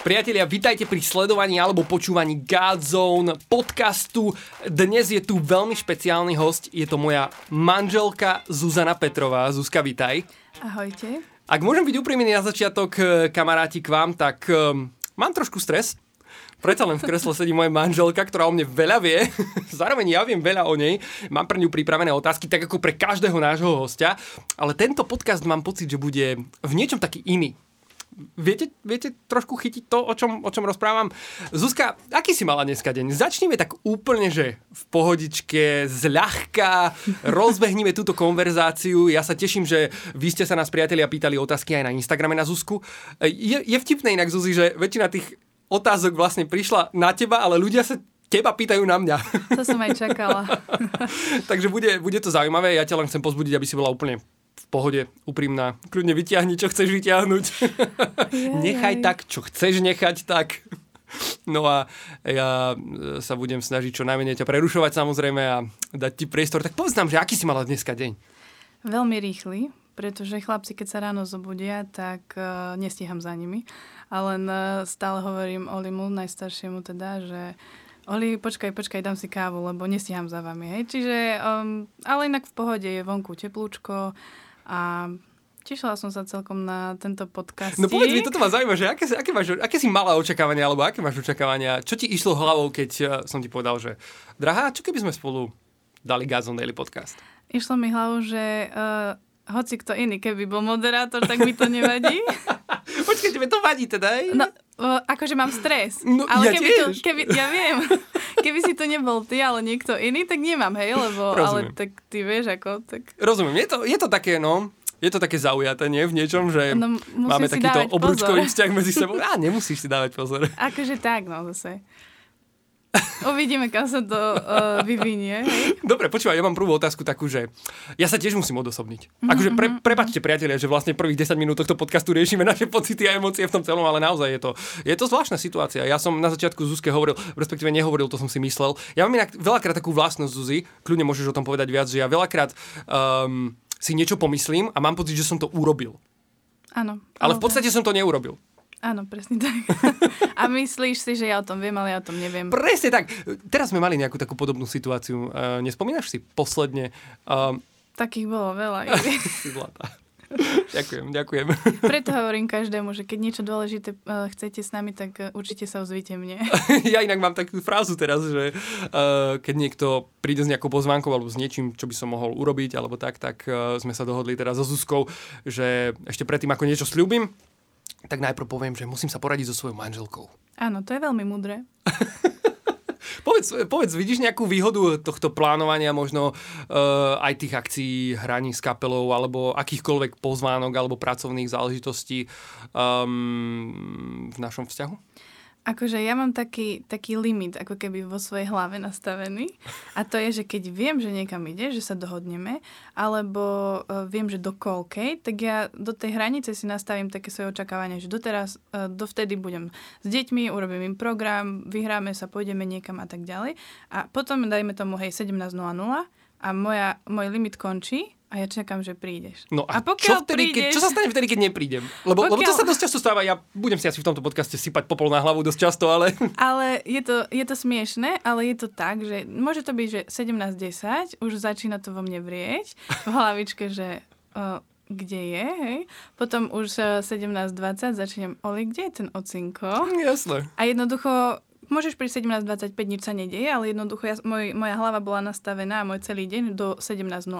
Priatelia, vitajte pri sledovaní alebo počúvaní Godzone podcastu. Dnes je tu veľmi špeciálny host, je to moja manželka Zuzana Petrová. Zuzka, vitaj. Ahojte. Ak môžem byť úprimný na začiatok, eh, kamaráti, k vám, tak um, mám trošku stres. Preto len v kresle sedí moja manželka, ktorá o mne veľa vie. Zároveň ja viem veľa o nej. Mám pre ňu pripravené otázky, tak ako pre každého nášho hostia. Ale tento podcast mám pocit, že bude v niečom taký iný viete, viete trošku chytiť to, o čom, o čom rozprávam? Zuzka, aký si mala dneska deň? Začneme tak úplne, že v pohodičke, zľahka, rozbehníme túto konverzáciu. Ja sa teším, že vy ste sa nás, priatelia, pýtali otázky aj na Instagrame na Zuzku. Je, je vtipné inak, Zuzi, že väčšina tých otázok vlastne prišla na teba, ale ľudia sa teba pýtajú na mňa. To som aj čakala. Takže bude, bude to zaujímavé. Ja ťa len chcem pozbudiť, aby si bola úplne pohode, úprimná. Kľudne vyťahni, čo chceš vyťahnuť. Nechaj tak, čo chceš nechať tak. No a ja e, sa budem snažiť čo najmenej ťa prerušovať samozrejme a dať ti priestor. Tak povedz nám, že aký si mala dneska deň? Veľmi rýchly, pretože chlapci, keď sa ráno zobudia, tak uh, nestíham za nimi. A len uh, stále hovorím Olimu, najstaršiemu teda, že Oli, počkaj, počkaj, dám si kávu, lebo nestíham za vami. Hej. Čiže, um, ale inak v pohode je vonku teplúčko a Tešila som sa celkom na tento podcast. No povedz mi, toto ma zaujíma, že aké, aké, máš, aké si mala očakávania, alebo aké máš očakávania? Čo ti išlo hlavou, keď uh, som ti povedal, že drahá, čo keby sme spolu dali Gazon Daily podcast? Išlo mi hlavou, že uh, hoci kto iný, keby bol moderátor, tak mi to nevadí. Počkaj, tebe to vadí teda, aj? No, akože mám stres. No, ale ja keby tiež. to, keby, ja viem, keby si to nebol ty, ale niekto iný, tak nemám, hej, lebo, Rozumiem. ale tak ty vieš, ako, tak... Rozumiem, je to, je to také, no, je to také zaujaté, nie? V niečom, že No, máme takýto obrúčkový pozor. vzťah medzi sebou. Á, nemusíš si dávať pozor. Akože tak, no zase. Uvidíme, kam sa to uh, vyvinie. Dobre, počúvaj, ja mám prvú otázku takú, že ja sa tiež musím odosobniť. Akože pre, prepačte, priatelia, že vlastne prvých 10 minút tohto podcastu riešime naše pocity a emócie v tom celom, ale naozaj je to, je to zvláštna situácia. Ja som na začiatku Zuzke hovoril, respektíve nehovoril, to som si myslel. Ja mám inak veľakrát takú vlastnosť, Zuzi, kľudne môžeš o tom povedať viac, že ja veľakrát um, si niečo pomyslím a mám pocit, že som to urobil. Áno. Ale v podstate som to neurobil. Áno, presne tak. A myslíš si, že ja o tom viem, ale ja o tom neviem. Presne tak. Teraz sme mali nejakú takú podobnú situáciu. Uh, nespomínaš si posledne? Uh, Takých bolo veľa. si zlatá. ďakujem, ďakujem. Preto hovorím každému, že keď niečo dôležité uh, chcete s nami, tak uh, určite sa ozvite mne. ja inak mám takú frázu teraz, že uh, keď niekto príde s nejakou pozvánkou alebo s niečím, čo by som mohol urobiť alebo tak, tak uh, sme sa dohodli teraz so Zuzkou, že ešte predtým, ako niečo slúbim, tak najprv poviem, že musím sa poradiť so svojou manželkou. Áno, to je veľmi mudré. Povedz, povedz, vidíš nejakú výhodu tohto plánovania možno uh, aj tých akcií, hraní s kapelou alebo akýchkoľvek pozvánok alebo pracovných záležitostí um, v našom vzťahu? Akože ja mám taký, taký limit, ako keby vo svojej hlave nastavený. A to je, že keď viem, že niekam ide, že sa dohodneme, alebo uh, viem, že do koľkej, tak ja do tej hranice si nastavím také svoje očakávania, že doteraz, uh, dovtedy budem s deťmi, urobím im program, vyhráme sa, pôjdeme niekam a tak ďalej. A potom dajme tomu, hej, 17.00 a moja, môj limit končí a ja čakám, že prídeš. No a, a čo, pokiaľ vtedy, keď, prídeš, čo sa stane vtedy, keď neprídem? Lebo, lebo to Pokiaľ- sa dosť často stáva, ja budem si asi v tomto podcaste sypať popol na hlavu dosť často, ale... Ale je to, je to smiešne, ale je to tak, že môže to byť, že 17.10, už začína to vo mne vrieť v hlavičke, že uh, kde je, hej. Potom už uh, 17.20 začnem, Oli, kde je ten ocinko? Jasné. A jednoducho, môžeš pri 17.25 nič sa nedieje, ale jednoducho ja, môj, moja hlava bola nastavená môj celý deň do 17.00,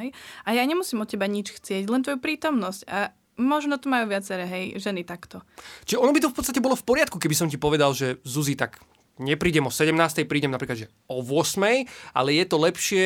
hej. A ja nemusím od teba nič chcieť, len tvoju prítomnosť. A možno to majú viaceré, hej, ženy takto. Čiže ono by to v podstate bolo v poriadku, keby som ti povedal, že Zuzi, tak neprídem o 17. prídem napríklad, že o 8. ale je to lepšie,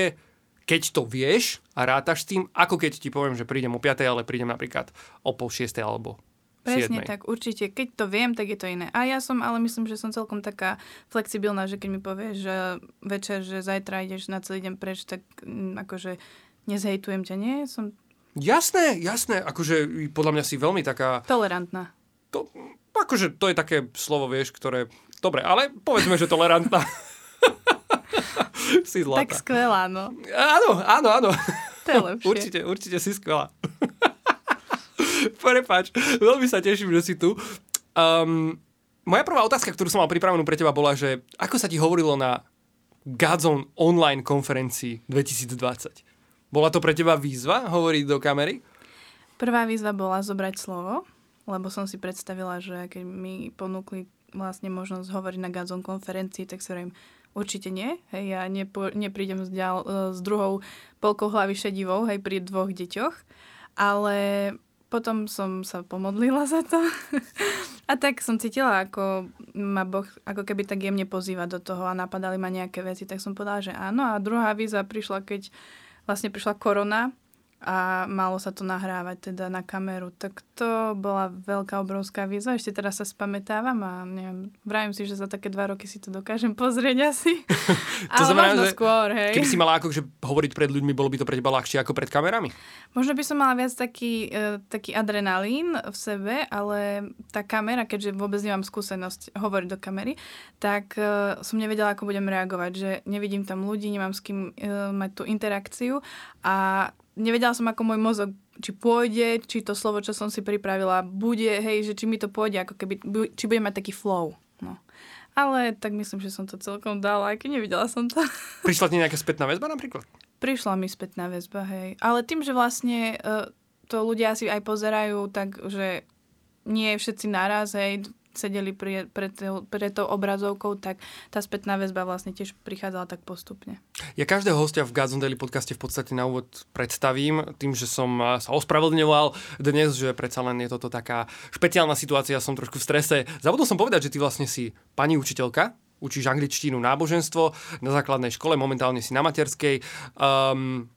keď to vieš a rátaš s tým, ako keď ti poviem, že prídem o 5. ale prídem napríklad o pol 6. alebo Presne 7. tak, určite. Keď to viem, tak je to iné. A ja som, ale myslím, že som celkom taká flexibilná, že keď mi povieš, že večer, že zajtra ideš na celý deň preč, tak mm, akože nezhejtujem ťa, nie? Som Jasné, jasné, akože podľa mňa si veľmi taká, tolerantná. to, akože to je také slovo, vieš, ktoré, dobre, ale povedzme, že tolerantná. si zlatá. Tak skvelá, no. Áno, áno, áno. To je lepšie. Určite, určite si skvelá. Prepač, veľmi sa teším, že si tu. Um, moja prvá otázka, ktorú som mal pripravenú pre teba, bola, že ako sa ti hovorilo na Godzone online konferencii 2020? Bola to pre teba výzva hovoriť do kamery? Prvá výzva bola zobrať slovo, lebo som si predstavila, že keď mi ponúkli vlastne možnosť hovoriť na Godzone konferencii, tak sa hovorím, určite nie. Hej, ja nepo, neprídem s, ďal, s druhou polkou hlavy šedivou, hej, pri dvoch deťoch. Ale potom som sa pomodlila za to. a tak som cítila, ako ma Boh ako keby tak jemne pozýva do toho a napadali ma nejaké veci, tak som povedala, že áno. A druhá víza prišla, keď vlastne prišla korona a malo sa to nahrávať teda na kameru. Tak to bola veľká, obrovská výzva. Ešte teraz sa spamätávam a neviem, vravím si, že za také dva roky si to dokážem pozrieť asi. to Ale znamená, možno skôr, hej. Keby si mala akože hovoriť pred ľuďmi, bolo by to pre teba ľahšie ako pred kamerami? Možno by som mala viac taký, uh, taký adrenalín v sebe, ale tá kamera, keďže vôbec nemám skúsenosť hovoriť do kamery, tak uh, som nevedela, ako budem reagovať, že nevidím tam ľudí, nemám s kým uh, mať tú interakciu a nevedela som, ako môj mozog, či pôjde, či to slovo, čo som si pripravila, bude, hej, že či mi to pôjde, ako keby, či bude mať taký flow. No. Ale tak myslím, že som to celkom dala, aj keď nevidela som to. Prišla ti nejaká spätná väzba napríklad? Prišla mi spätná väzba, hej. Ale tým, že vlastne uh, to ľudia si aj pozerajú, takže nie všetci naraz, hej, sedeli pri, pre, pre tou obrazovkou, tak tá spätná väzba vlastne tiež prichádzala tak postupne. Ja každého hostia v Godzone Daily podcaste v podstate na úvod predstavím tým, že som sa ospravedlňoval dnes, že predsa len je toto taká špeciálna situácia, som trošku v strese. Zabudol som povedať, že ty vlastne si pani učiteľka, učíš angličtínu náboženstvo na základnej škole, momentálne si na materskej. Um,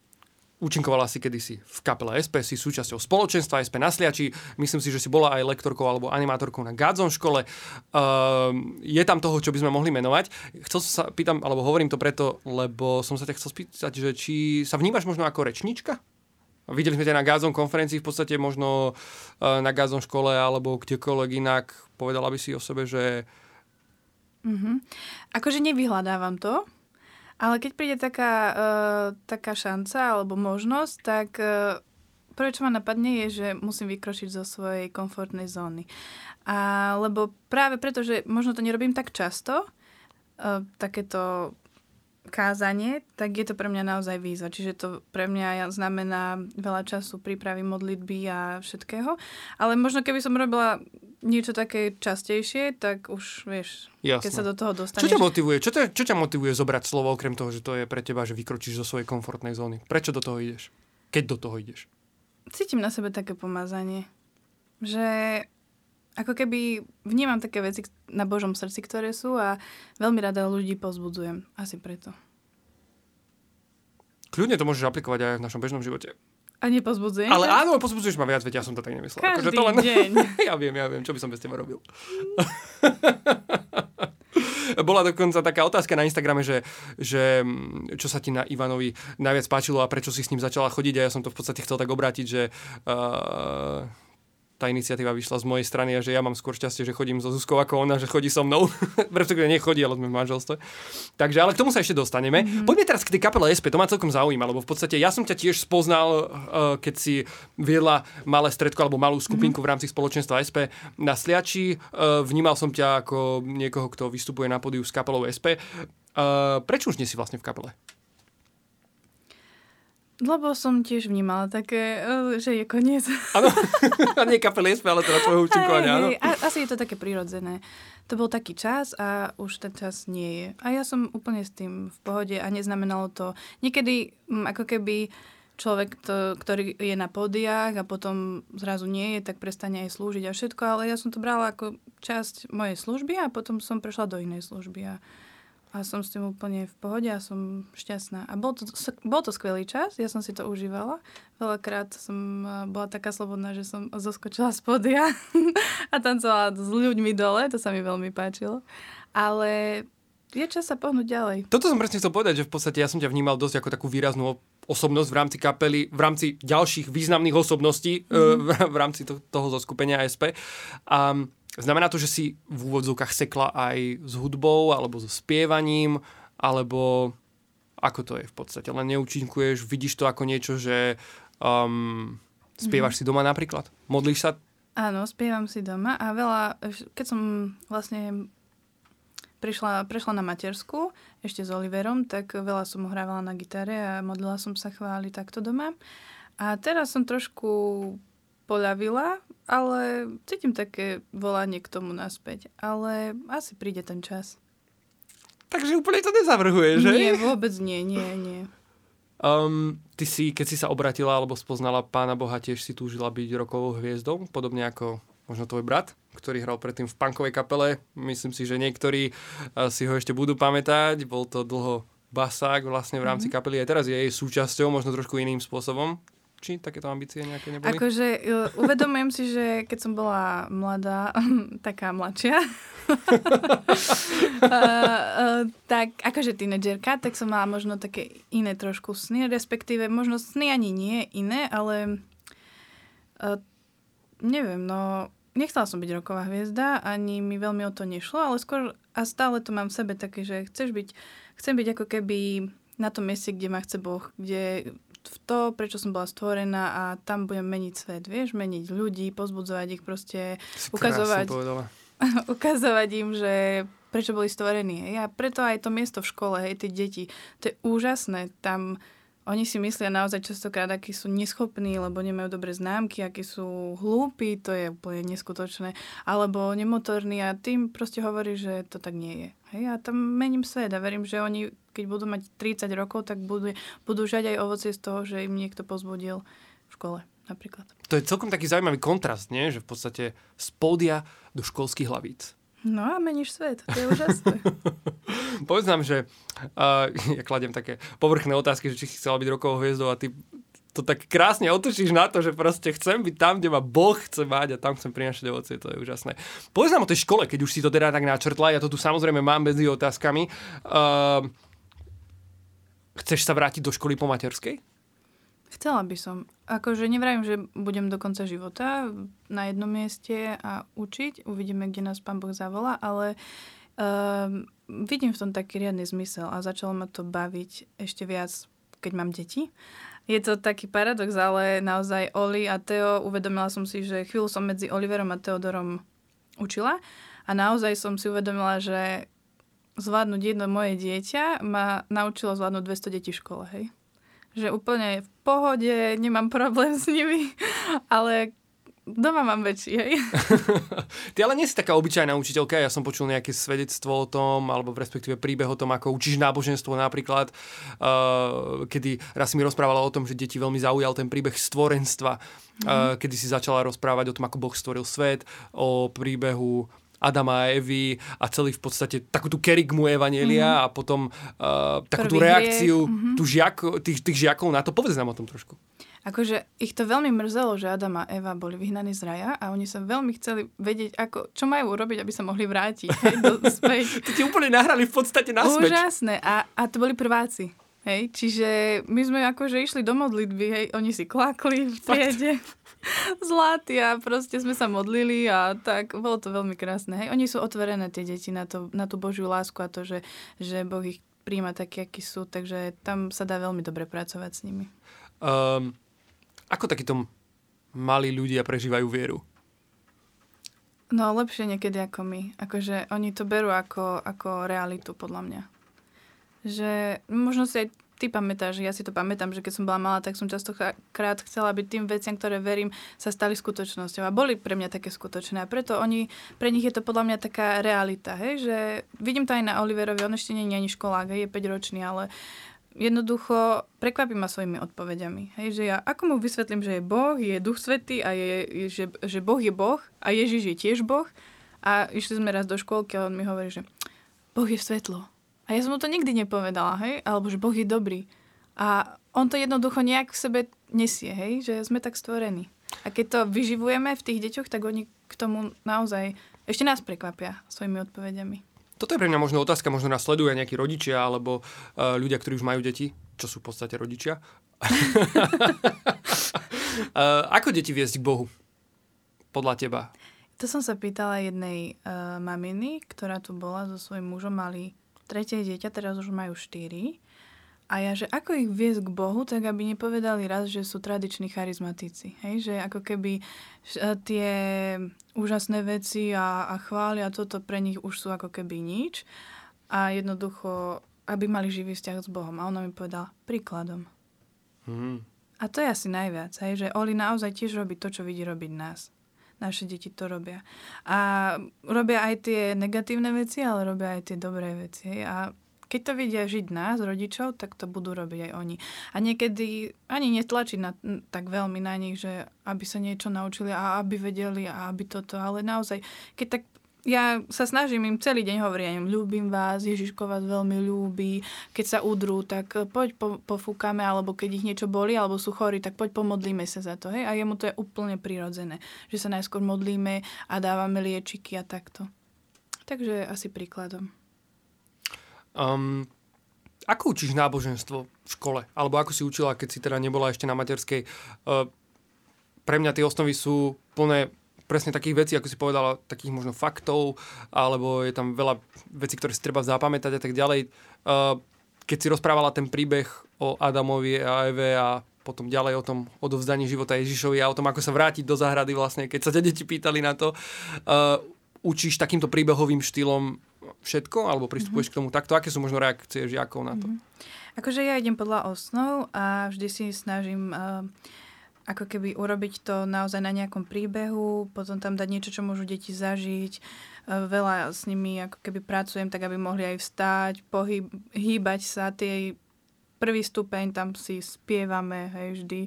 Účinkovala si kedysi v kapele SP, si súčasťou spoločenstva SP na Sliači. Myslím si, že si bola aj lektorkou alebo animátorkou na Gadzon škole. Uh, je tam toho, čo by sme mohli menovať. Chcel som sa, pýtam, alebo hovorím to preto, lebo som sa ťa chcel spýtať, že či sa vnímaš možno ako rečnička? Videli sme ťa na Gazon konferencii, v podstate možno uh, na Gazon škole alebo kdekoľvek inak. Povedala by si o sebe, že... Mm-hmm. Akože nevyhľadávam to, ale keď príde taká, uh, taká šanca alebo možnosť, tak uh, prvé, čo ma napadne, je, že musím vykročiť zo svojej komfortnej zóny. A, lebo práve preto, že možno to nerobím tak často, uh, takéto kázanie, tak je to pre mňa naozaj výzva. Čiže to pre mňa znamená veľa času prípravy modlitby a všetkého. Ale možno keby som robila niečo také častejšie, tak už vieš, Jasne. keď sa do toho dostane. Čo ťa motivuje? Čo, ťa, čo ťa motivuje zobrať slovo, okrem toho, že to je pre teba, že vykročíš zo svojej komfortnej zóny? Prečo do toho ideš? Keď do toho ideš? Cítim na sebe také pomazanie. Že ako keby vnímam také veci na Božom srdci, ktoré sú a veľmi rada ľudí pozbudzujem. Asi preto. Kľudne to môžeš aplikovať aj v našom bežnom živote. A nepozbudzujem Ale áno, pozbudzuješ ma viac, veď ja som to tak nemyslel. Každý akože to len... deň. ja viem, ja viem, čo by som bez teba robil. Bola dokonca taká otázka na Instagrame, že, že mm, čo sa ti na Ivanovi najviac páčilo a prečo si s ním začala chodiť a ja som to v podstate chcel tak obrátiť, že uh, tá iniciatíva vyšla z mojej strany a že ja mám skôr šťastie, že chodím so Zuzkou ako ona, že chodí so mnou. Pretože nechodí, ale sme v manželstve. Takže, ale k tomu sa ešte dostaneme. Mm-hmm. Poďme teraz k tej kapele SP, to ma celkom zaujíma, lebo v podstate ja som ťa tiež spoznal, uh, keď si viedla malé stredko alebo malú skupinku mm-hmm. v rámci spoločenstva SP na Sliači. Uh, vnímal som ťa ako niekoho, kto vystupuje na podiu s kapelou SP. Uh, prečo už nie si vlastne v kapele? Lebo som tiež vnímala také, eh, že je koniec. Áno, a nie kapely ale teda tvojho účinkovania, áno. Asi je to také prirodzené. To bol taký čas a už ten čas nie je. A ja som úplne s tým v pohode a neznamenalo to... Niekedy mm, ako keby človek, to, ktorý je na pódiách a potom zrazu nie je, tak prestane aj slúžiť a všetko, ale ja som to brala ako časť mojej služby a potom som prešla do inej služby a a som s tým úplne v pohode a som šťastná. A bol to, bol to skvelý čas, ja som si to užívala. Veľakrát som bola taká slobodná, že som zoskočila z podia a tancovala s ľuďmi dole, to sa mi veľmi páčilo. Ale je čas sa pohnúť ďalej. Toto som presne chcel povedať, že v podstate ja som ťa vnímal dosť ako takú výraznú osobnosť v rámci kapely, v rámci ďalších významných osobností mm-hmm. v rámci to, toho zoskupenia ASP. A Znamená to, že si v úvodzovkách sekla aj s hudbou, alebo so spievaním, alebo ako to je v podstate? Len neúčinkuješ, vidíš to ako niečo, že um, spievaš mm-hmm. si doma napríklad? Modlíš sa Áno, spievam si doma a veľa, keď som vlastne prišla, prešla na matersku ešte s Oliverom, tak veľa som hrávala na gitare a modlila som sa chváli takto doma. A teraz som trošku poľavila, ale cítim také volanie k tomu naspäť. Ale asi príde ten čas. Takže úplne to nezavrhuje, že? Nie, vôbec nie, nie, nie. Um, ty si, keď si sa obratila alebo spoznala Pána Boha, tiež si túžila byť rokovou hviezdou, podobne ako možno tvoj brat, ktorý hral predtým v punkovej kapele. Myslím si, že niektorí uh, si ho ešte budú pamätať. Bol to dlho basák vlastne v rámci mm-hmm. kapely. Aj teraz je jej súčasťou, možno trošku iným spôsobom. Či takéto ambície nejaké neboli? Akože uvedomujem si, že keď som bola mladá, taká mladšia, uh, uh, tak akože tínedžerka, tak som mala možno také iné trošku sny, respektíve možno sny ani nie iné, ale uh, neviem, no nechcela som byť roková hviezda, ani mi veľmi o to nešlo, ale skôr a stále to mám v sebe také, že chceš byť, chcem byť ako keby na tom mieste, kde ma chce Boh, kde v to, prečo som bola stvorená a tam budem meniť svet, vieš, meniť ľudí, pozbudzovať ich proste, Si ukazovať, ukazovať im, že prečo boli stvorení. Hej. A preto aj to miesto v škole, hej, tie deti, to je úžasné. Tam oni si myslia naozaj častokrát, akí sú neschopní, lebo nemajú dobré známky, akí sú hlúpi, to je úplne neskutočné. Alebo nemotorní a tým proste hovorí, že to tak nie je. Hej, a tam mením svet a verím, že oni, keď budú mať 30 rokov, tak budú, budú žať aj ovocie z toho, že im niekto pozbudil v škole napríklad. To je celkom taký zaujímavý kontrast, nie? že v podstate z pódia do školských hlavíc. No a meníš svet, to je úžasné. Povedz nám, že uh, ja kladiem také povrchné otázky, že či si chcela byť rokovou hviezdou a ty to tak krásne otočíš na to, že proste chcem byť tam, kde ma Boh chce mať a tam chcem prinašať ovocie, to je úžasné. Povedz nám o tej škole, keď už si to teda tak načrtla, ja to tu samozrejme mám medzi otázkami. Uh, chceš sa vrátiť do školy po materskej? Chcela by som. Akože nevrajím, že budem do konca života na jednom mieste a učiť. Uvidíme, kde nás pán Boh zavolá, ale um, vidím v tom taký riadny zmysel a začalo ma to baviť ešte viac, keď mám deti. Je to taký paradox, ale naozaj Oli a Teo, uvedomila som si, že chvíľu som medzi Oliverom a Teodorom učila a naozaj som si uvedomila, že zvládnuť jedno moje dieťa ma naučilo zvládnuť 200 detí v škole, hej že úplne v pohode, nemám problém s nimi, ale doma mám väčší, hej. Ty ale nie si taká obyčajná učiteľka, ja som počul nejaké svedectvo o tom, alebo v respektíve príbeh o tom, ako učíš náboženstvo napríklad, uh, kedy raz si mi rozprávala o tom, že deti veľmi zaujal ten príbeh stvorenstva, mm. uh, kedy si začala rozprávať o tom, ako Boh stvoril svet, o príbehu Adama a Evy a celý v podstate takú tú kerigmu Evanelia mm-hmm. a potom uh, takú Prvý tú reakciu mm-hmm. tú žiako, tých, tých žiakov na to. Povedz nám o tom trošku. Akože ich to veľmi mrzelo, že Adam a Eva boli vyhnaní z raja a oni sa veľmi chceli vedieť, ako, čo majú urobiť, aby sa mohli vrátiť. Hej, do, to ti úplne nahrali v podstate naspäť. Úžasné. A, a to boli prváci. Hej, čiže my sme akože išli do modlitby, hej, oni si klakli v triede, zlatí a proste sme sa modlili a tak bolo to veľmi krásne. Hej, oni sú otvorené tie deti na, to, na tú Božiu lásku a to, že, že Boh ich príjma taký, akí sú, takže tam sa dá veľmi dobre pracovať s nimi. Um, ako takíto malí ľudia prežívajú vieru? No lepšie niekedy ako my. Akože oni to berú ako, ako realitu, podľa mňa že možno si aj ty pamätáš, ja si to pamätám, že keď som bola malá, tak som častokrát chcela, aby tým veciam, ktoré verím, sa stali skutočnosťou. A boli pre mňa také skutočné. A preto oni, pre nich je to podľa mňa taká realita, hej? že vidím to aj na Oliverovi, on ešte nie je ani školák, hej? je 5 ročný, ale jednoducho prekvapí ma svojimi odpovediami. Hej, že ja ako mu vysvetlím, že je Boh, je Duch Svetý a je, že, že Boh je Boh a Ježiš je tiež Boh. A išli sme raz do školky a on mi hovorí, že Boh je svetlo. A ja som mu to nikdy nepovedala, hej? Alebo že Boh je dobrý. A on to jednoducho nejak v sebe nesie, hej? Že sme tak stvorení. A keď to vyživujeme v tých deťoch, tak oni k tomu naozaj ešte nás prekvapia svojimi odpovediami. Toto je pre mňa možno otázka, možno nás sledujú nejakí rodičia alebo uh, ľudia, ktorí už majú deti, čo sú v podstate rodičia. uh, ako deti viesť k Bohu? Podľa teba? To som sa pýtala jednej uh, maminy, ktorá tu bola so svojím mužom, mali tretie dieťa, teraz už majú štyri. a ja, že ako ich viesť k Bohu, tak aby nepovedali raz, že sú tradiční charizmatici. Hej? Že ako keby e, tie úžasné veci a, a chvály a toto pre nich už sú ako keby nič. A jednoducho, aby mali živý vzťah s Bohom. A ona mi povedala, príkladom. Hmm. A to je asi najviac, hej? že Oli naozaj tiež robí to, čo vidí robiť nás. Naše deti to robia. A robia aj tie negatívne veci, ale robia aj tie dobré veci. A keď to vidia žiť nás, rodičov, tak to budú robiť aj oni. A niekedy ani netlačiť na, tak veľmi na nich, že aby sa niečo naučili a aby vedeli a aby toto, ale naozaj, keď tak ja sa snažím im celý deň hovoriť, ja im ľúbim vás, Ježiško vás veľmi ľúbi, keď sa udrú, tak poď po, pofúkame, alebo keď ich niečo boli, alebo sú chorí, tak poď pomodlíme sa za to. Hej? A jemu to je úplne prirodzené, že sa najskôr modlíme a dávame liečiky a takto. Takže asi príkladom. Um, ako učíš náboženstvo v škole? Alebo ako si učila, keď si teda nebola ešte na materskej? Uh, pre mňa tie osnovy sú plné presne takých vecí, ako si povedala, takých možno faktov, alebo je tam veľa vecí, ktoré si treba zapamätať a tak ďalej. Uh, keď si rozprávala ten príbeh o Adamovi a Eve a potom ďalej o tom odovzdaní života Ježišovi a o tom, ako sa vrátiť do záhrady vlastne, keď sa ťa deti pýtali na to. Uh, učíš takýmto príbehovým štýlom všetko, alebo pristupuješ mm-hmm. k tomu takto? Aké sú možno reakcie žiakov na to? Mm-hmm. Akože ja idem podľa osnov a vždy si snažím uh, ako keby urobiť to naozaj na nejakom príbehu, potom tam dať niečo, čo môžu deti zažiť. Uh, veľa s nimi ako keby pracujem, tak aby mohli aj vstať, pohyb, hýbať sa, tie prvý stupeň, tam si spievame, hej, vždy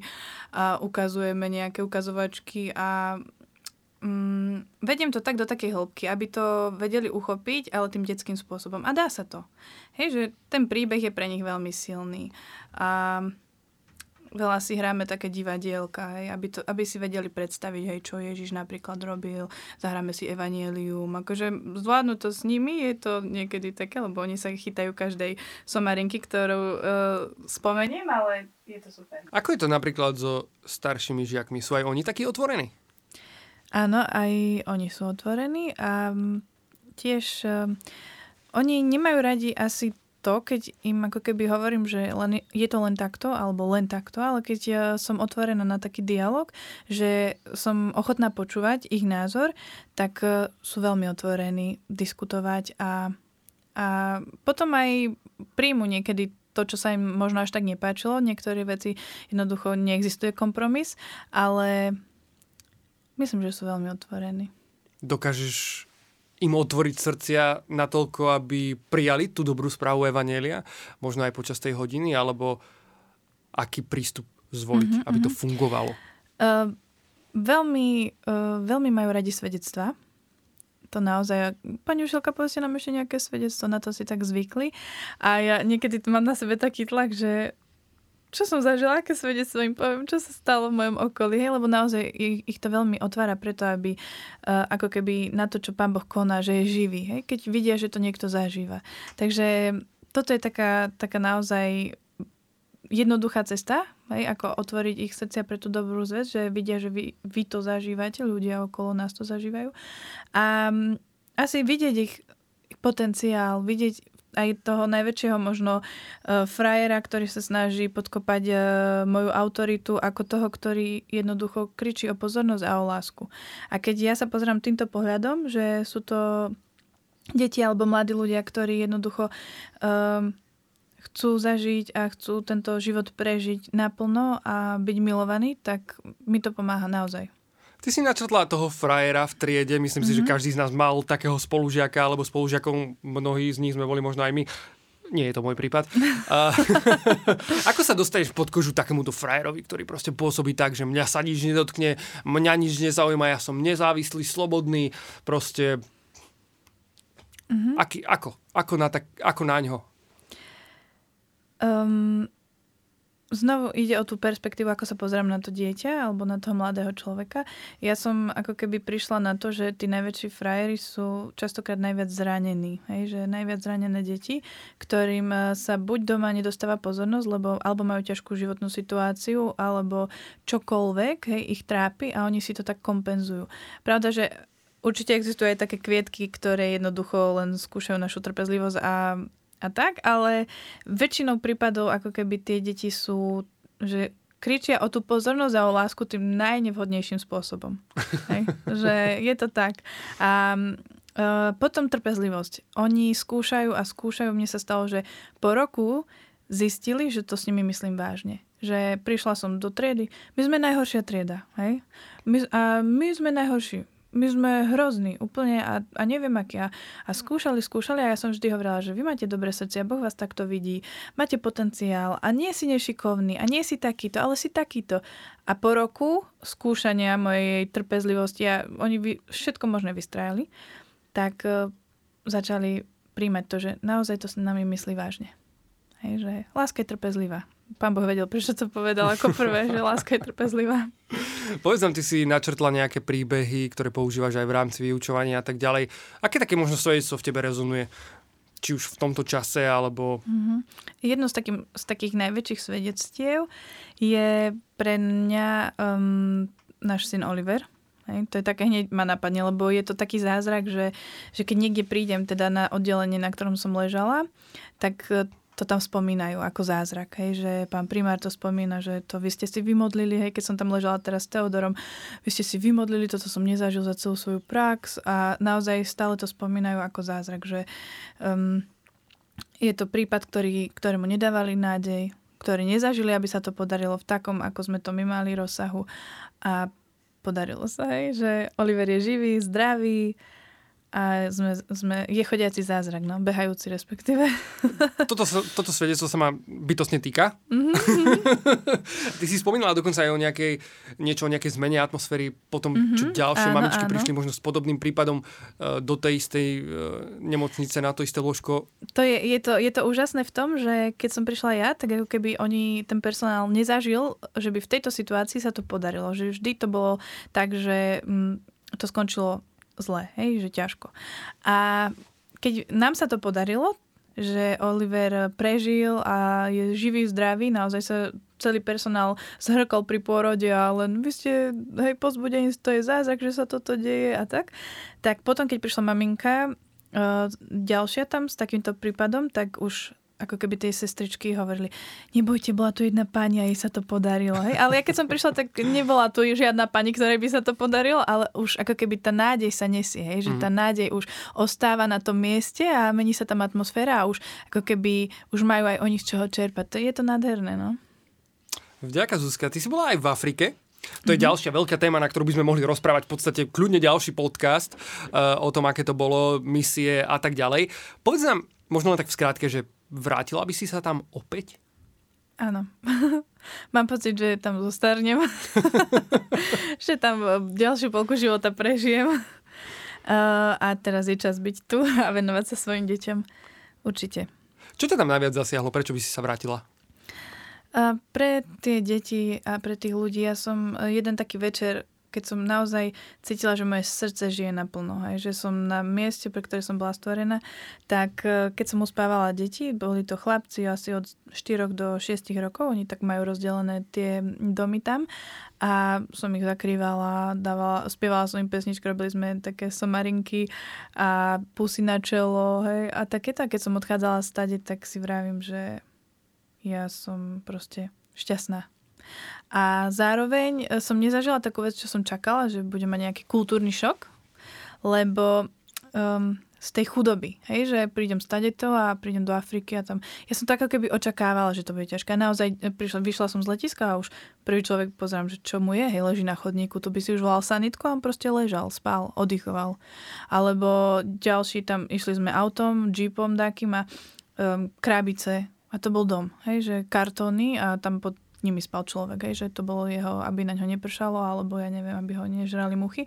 a ukazujeme nejaké ukazovačky a mm, vediem to tak do takej hĺbky, aby to vedeli uchopiť, ale tým detským spôsobom. A dá sa to. Hej, že ten príbeh je pre nich veľmi silný. A veľa si hráme také divadielka, hej, aby, to, aby si vedeli predstaviť, hej, čo Ježiš napríklad robil. Zahráme si evanielium. Akože zvládnuť to s nimi je to niekedy také, lebo oni sa chytajú každej somarinky, ktorú uh, spomeniem, ale je to super. Ako je to napríklad so staršími žiakmi? Sú aj oni takí otvorení? Áno, aj oni sú otvorení a tiež um, oni nemajú radi asi to, keď im ako keby hovorím, že len, je to len takto, alebo len takto, ale keď ja som otvorená na taký dialog, že som ochotná počúvať ich názor, tak uh, sú veľmi otvorení diskutovať a, a potom aj príjmu niekedy to, čo sa im možno až tak nepáčilo. Niektoré veci jednoducho neexistuje kompromis, ale Myslím, že sú veľmi otvorení. Dokážeš im otvoriť srdcia natoľko, aby prijali tú dobrú správu Evanielia, možno aj počas tej hodiny, alebo aký prístup zvoliť, mm-hmm, aby to mhm. fungovalo? Uh, veľmi, uh, veľmi majú radi svedectva. To naozaj, pani Ušelka, povedzte nám ešte nejaké svedectvo, na to si tak zvykli. A ja niekedy mám na sebe taký tlak, že čo som zažila, aké svedectvo im poviem, čo sa stalo v mojom okolí, hej, lebo naozaj ich, ich to veľmi otvára preto, aby uh, ako keby na to, čo Pán Boh koná, že je živý, hej, keď vidia, že to niekto zažíva. Takže toto je taká, taká naozaj jednoduchá cesta, hej, ako otvoriť ich srdcia pre tú dobrú zväz, že vidia, že vy, vy to zažívate, ľudia okolo nás to zažívajú. A um, asi vidieť ich potenciál, vidieť aj toho najväčšieho možno uh, frajera, ktorý sa snaží podkopať uh, moju autoritu, ako toho, ktorý jednoducho kričí o pozornosť a o lásku. A keď ja sa pozerám týmto pohľadom, že sú to deti alebo mladí ľudia, ktorí jednoducho uh, chcú zažiť a chcú tento život prežiť naplno a byť milovaní, tak mi to pomáha naozaj. Ty si načrtla toho frajera v triede, myslím mm-hmm. si, že mhm. každý z nás mal takého spolužiaka alebo spolužiakov, mnohí z nich sme boli možno aj my. Nie je to môj prípad. uh, ako sa dostaneš pod kožu takémuto frajerovi, ktorý proste pôsobí tak, že mňa sa nič nedotkne, mňa nič nezaujíma, ja som nezávislý, slobodný, proste... Mm-hmm. Aký, ako? Ako na, tak, ako na ňo? Um, znovu ide o tú perspektívu, ako sa pozerám na to dieťa alebo na toho mladého človeka. Ja som ako keby prišla na to, že tí najväčší frajeri sú častokrát najviac zranení. Hej? Že najviac zranené deti, ktorým eh, sa buď doma nedostáva pozornosť, lebo alebo majú ťažkú životnú situáciu, alebo čokoľvek hej, ich trápi a oni si to tak kompenzujú. Pravda, že Určite existujú aj také kvietky, ktoré jednoducho len skúšajú našu trpezlivosť a a tak, ale väčšinou prípadov ako keby tie deti sú, že kričia o tú pozornosť a o lásku tým najnevhodnejším spôsobom. Hej? Že je to tak. A uh, potom trpezlivosť. Oni skúšajú a skúšajú. Mne sa stalo, že po roku zistili, že to s nimi myslím vážne. Že prišla som do triedy. My sme najhoršia trieda. Hej? My, a my sme najhorší my sme hrozní úplne a, a neviem aký. A, a skúšali, skúšali a ja som vždy hovorila, že vy máte dobré srdce a Boh vás takto vidí, máte potenciál a nie si nešikovný a nie si takýto, ale si takýto. A po roku skúšania mojej trpezlivosti a oni vy, všetko možné vystrajali, tak uh, začali príjmať to, že naozaj to s nami myslí vážne. Hej, že láska je trpezlivá. Pán Boh vedel, prečo to povedal ako prvé, že láska je trpezlivá. Povedz nám, ty si načrtla nejaké príbehy, ktoré používaš aj v rámci vyučovania a tak ďalej. Aké také možno svedectvo v tebe rezonuje? Či už v tomto čase, alebo... Mm-hmm. Jedno z, takým, z takých najväčších svedectiev je pre mňa um, náš syn Oliver. Hej, to je také hneď ma napadne, lebo je to taký zázrak, že, že keď niekde prídem teda na oddelenie, na ktorom som ležala, tak to tam spomínajú ako zázrak, hej, že pán primár to spomína, že to vy ste si vymodlili, hej, keď som tam ležala teraz s Teodorom, vy ste si vymodlili, toto som nezažil za celú svoju prax a naozaj stále to spomínajú ako zázrak, že um, je to prípad, ktorý, ktorému nedávali nádej, ktorí nezažili, aby sa to podarilo v takom, ako sme to my mali rozsahu a podarilo sa, hej, že Oliver je živý, zdravý, a sme, sme, je chodiaci zázrak, no, behajúci respektíve. Toto, toto svedectvo sa ma bytostne týka. Mm-hmm. Ty si spomínala dokonca aj o nejakej, niečo o nejakej zmene atmosféry, potom mm-hmm. čo ďalšie áno, mamičky áno. prišli možno s podobným prípadom uh, do tej istej uh, nemocnice, na to isté lôžko. To je, je, to, je to úžasné v tom, že keď som prišla ja, tak ako keby oni, ten personál nezažil, že by v tejto situácii sa to podarilo. Že vždy to bolo tak, že mm, to skončilo zle, hej, že ťažko. A keď nám sa to podarilo, že Oliver prežil a je živý, zdravý, naozaj sa celý personál zhrkol pri pôrode a len vy ste, hej, pozbudení, to je zázrak, že sa toto deje a tak. Tak potom, keď prišla maminka, uh, ďalšia tam s takýmto prípadom, tak už ako keby tie sestričky hovorili, nebojte, bola tu jedna pani a jej sa to podarilo. Hej? Ale ja keď som prišla, tak nebola tu žiadna pani, ktorej by sa to podarilo, ale už ako keby tá nádej sa nesie, hej? že tá mhm. nádej už ostáva na tom mieste a mení sa tam atmosféra a už ako keby už majú aj oni z čoho čerpať. To je to nádherné, no. Vďaka Zuzka. Ty si bola aj v Afrike. To je mm-hmm. ďalšia veľká téma, na ktorú by sme mohli rozprávať v podstate kľudne ďalší podcast uh, o tom, aké to bolo, misie a tak ďalej. Povedz nám, možno len tak v skrátke, že Vrátila by si sa tam opäť? Áno. Mám pocit, že tam zostarnem. že tam ďalšiu polku života prežijem. Uh, a teraz je čas byť tu a venovať sa svojim deťom. Určite. Čo ťa tam najviac zasiahlo? Prečo by si sa vrátila? Uh, pre tie deti a pre tých ľudí ja som jeden taký večer keď som naozaj cítila, že moje srdce žije naplno, hej, že som na mieste, pre ktoré som bola stvorená, tak e, keď som uspávala deti, boli to chlapci asi od 4 do 6 rokov, oni tak majú rozdelené tie domy tam a som ich zakrývala, dávala, spievala som im pesničky, robili sme také somarinky a pusy na čelo, hej, a takéto, keď som odchádzala stade, tak si vravím, že ja som proste šťastná a zároveň e, som nezažila takú vec, čo som čakala, že bude mať nejaký kultúrny šok, lebo um, z tej chudoby, hej, že prídem stade to a prídem do Afriky a tam, ja som tak keby očakávala, že to bude ťažké. Naozaj e, prišla, vyšla som z letiska a už prvý človek pozerám, že čo mu je, hej, leží na chodníku, to by si už volal sanitku a on proste ležal, spal, oddychoval. Alebo ďalší tam, išli sme autom, jeepom takým a um, krabice a to bol dom, hej, že kartóny a tam pod nimi spal človek, aj, že to bolo jeho, aby na ňo nepršalo, alebo ja neviem, aby ho nežrali muchy,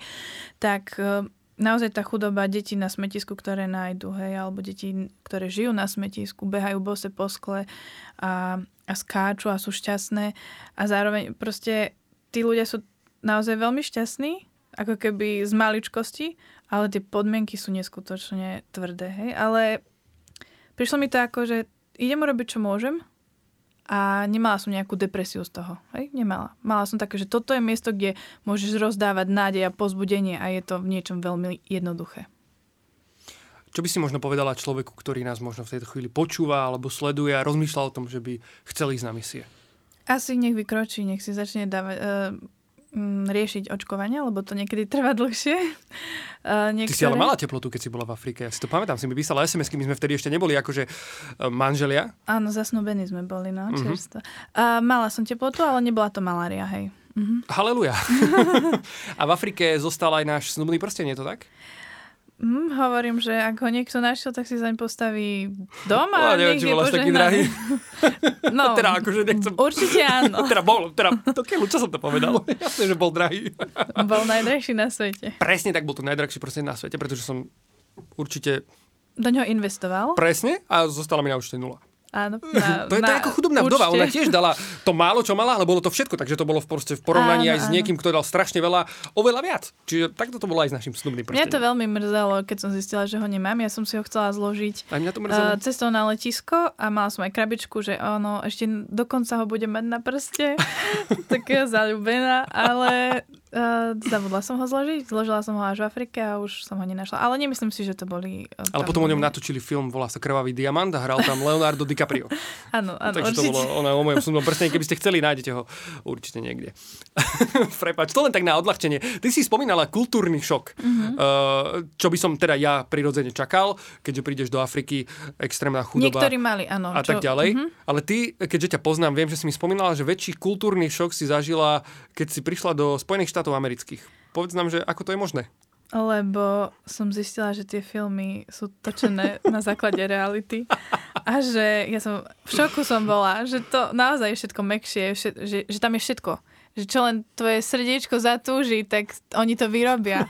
tak e, naozaj tá chudoba detí na smetisku, ktoré nájdu, hej, alebo deti, ktoré žijú na smetisku, behajú bose po skle a, a skáču a sú šťastné. A zároveň proste tí ľudia sú naozaj veľmi šťastní, ako keby z maličkosti, ale tie podmienky sú neskutočne tvrdé, hej, ale prišlo mi to ako, že idem urobiť, čo môžem, a nemala som nejakú depresiu z toho. Hej? Nemala. Mala som také, že toto je miesto, kde môžeš rozdávať nádej a pozbudenie a je to v niečom veľmi jednoduché. Čo by si možno povedala človeku, ktorý nás možno v tejto chvíli počúva alebo sleduje a rozmýšľa o tom, že by chcel ísť na misie? Asi nech vykročí, nech si začne dávať, uh, riešiť očkovanie, lebo to niekedy trvá dlhšie. Uh, niektoré... Ty si ale mala teplotu, keď si bola v Afrike. Ja si to pamätám, si mi písala sms my sme vtedy ešte neboli akože uh, manželia. Áno, zasnubení sme boli, no, uh-huh. Uh, mala som teplotu, ale nebola to malária, hej. Uh-huh. Haleluja. a v Afrike zostal aj náš snubný prsten, je to tak? Mm, hovorím, že ak ho niekto našiel, tak si zaň postaví doma. No, neviem, či bol až taký drahý. no, teda akože nechcem... Určite áno. teda bol, teda, to keľu, čo som to povedal? Jasne, že bol drahý. bol najdrahší na svete. Presne tak, bol to najdrahší proste na svete, pretože som určite... Do ňoho investoval. Presne a zostala mi na účte nula. Áno. Na, to je na, ako chudobná vdova. Ona tiež dala to málo, čo mala, ale bolo to všetko. Takže to bolo v, v porovnaní áno, aj s niekým, kto dal strašne veľa, oveľa viac. Čiže takto to bolo aj s našim snubným prstenom. Mňa to veľmi mrzelo, keď som zistila, že ho nemám. Ja som si ho chcela zložiť a mňa to uh, cestou na letisko a mala som aj krabičku, že ono, ešte dokonca ho budem mať na prste. Taká zalúbená, ale Uh, zabudla som ho zložiť, zložila som ho až v Afrike a už som ho nenašla. Ale nemyslím si, že to boli... Uh, Ale potom o ňom natočili film, volá sa Krvavý diamant a hral tam Leonardo DiCaprio. Áno, áno, Takže určite. to bolo ono, o mojom súdnom prstení, keby ste chceli, nájdete ho určite niekde. Prepač, to len tak na odľahčenie. Ty si spomínala kultúrny šok, uh, čo by som teda ja prirodzene čakal, keďže prídeš do Afriky, extrémna chudoba. Niektorí mali, áno. A čo? tak ďalej. Uh-huh. Ale ty, keďže ťa poznám, viem, že si mi spomínala, že väčší kultúrny šok si zažila, keď si prišla do Spojených štátov amerických. Povedz nám, že ako to je možné? Lebo som zistila, že tie filmy sú točené na základe reality a že ja som, v šoku som bola, že to naozaj je všetko mekšie, že, že tam je všetko. Že čo len tvoje srdiečko zatúži, tak oni to vyrobia.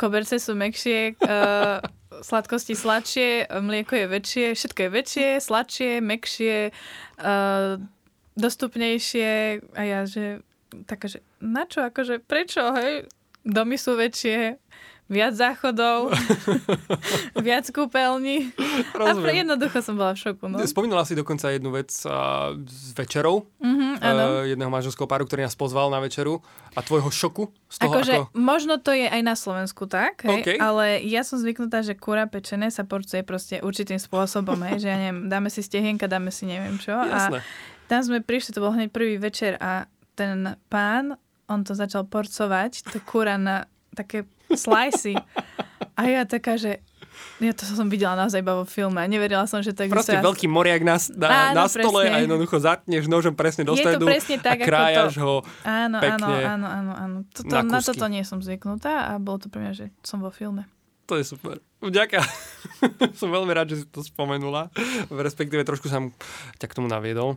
Koberce sú mekšie, uh, sladkosti sladšie, mlieko je väčšie, všetko je väčšie, sladšie, mekšie, uh, dostupnejšie a ja, že taká, že na čo, akože prečo, hej? Domy sú väčšie, viac záchodov, viac kúpeľní. A pre jednoducho som bola v šoku. No. Spomínala si dokonca jednu vec uh, s večerou mm-hmm, uh, jedného manželského páru, ktorý nás pozval na večeru a tvojho šoku z toho, akože, ako... Možno to je aj na Slovensku tak, hej, okay. ale ja som zvyknutá, že kúra pečené sa porcuje proste určitým spôsobom, hej, že ja neviem, dáme si stehienka, dáme si neviem čo. Jasné. A tam sme prišli, to bol hneď prvý večer a ten pán, on to začal porcovať, to kúra na také slicy. A ja taká, že ja to som videla naozaj iba vo filme. Neverila som, že to existuje. Proste veľký moriak na, na, áno, na stole presne. a jednoducho zatneš nožom presne do stredu tak, a krájaš to... ho áno, pekne áno, áno, áno, áno. Toto, na, na toto nie som zvyknutá a bolo to pre mňa, že som vo filme. To je super. Ďakujem. som veľmi rád, že si to spomenula. Respektíve trošku som ťa k tomu naviedol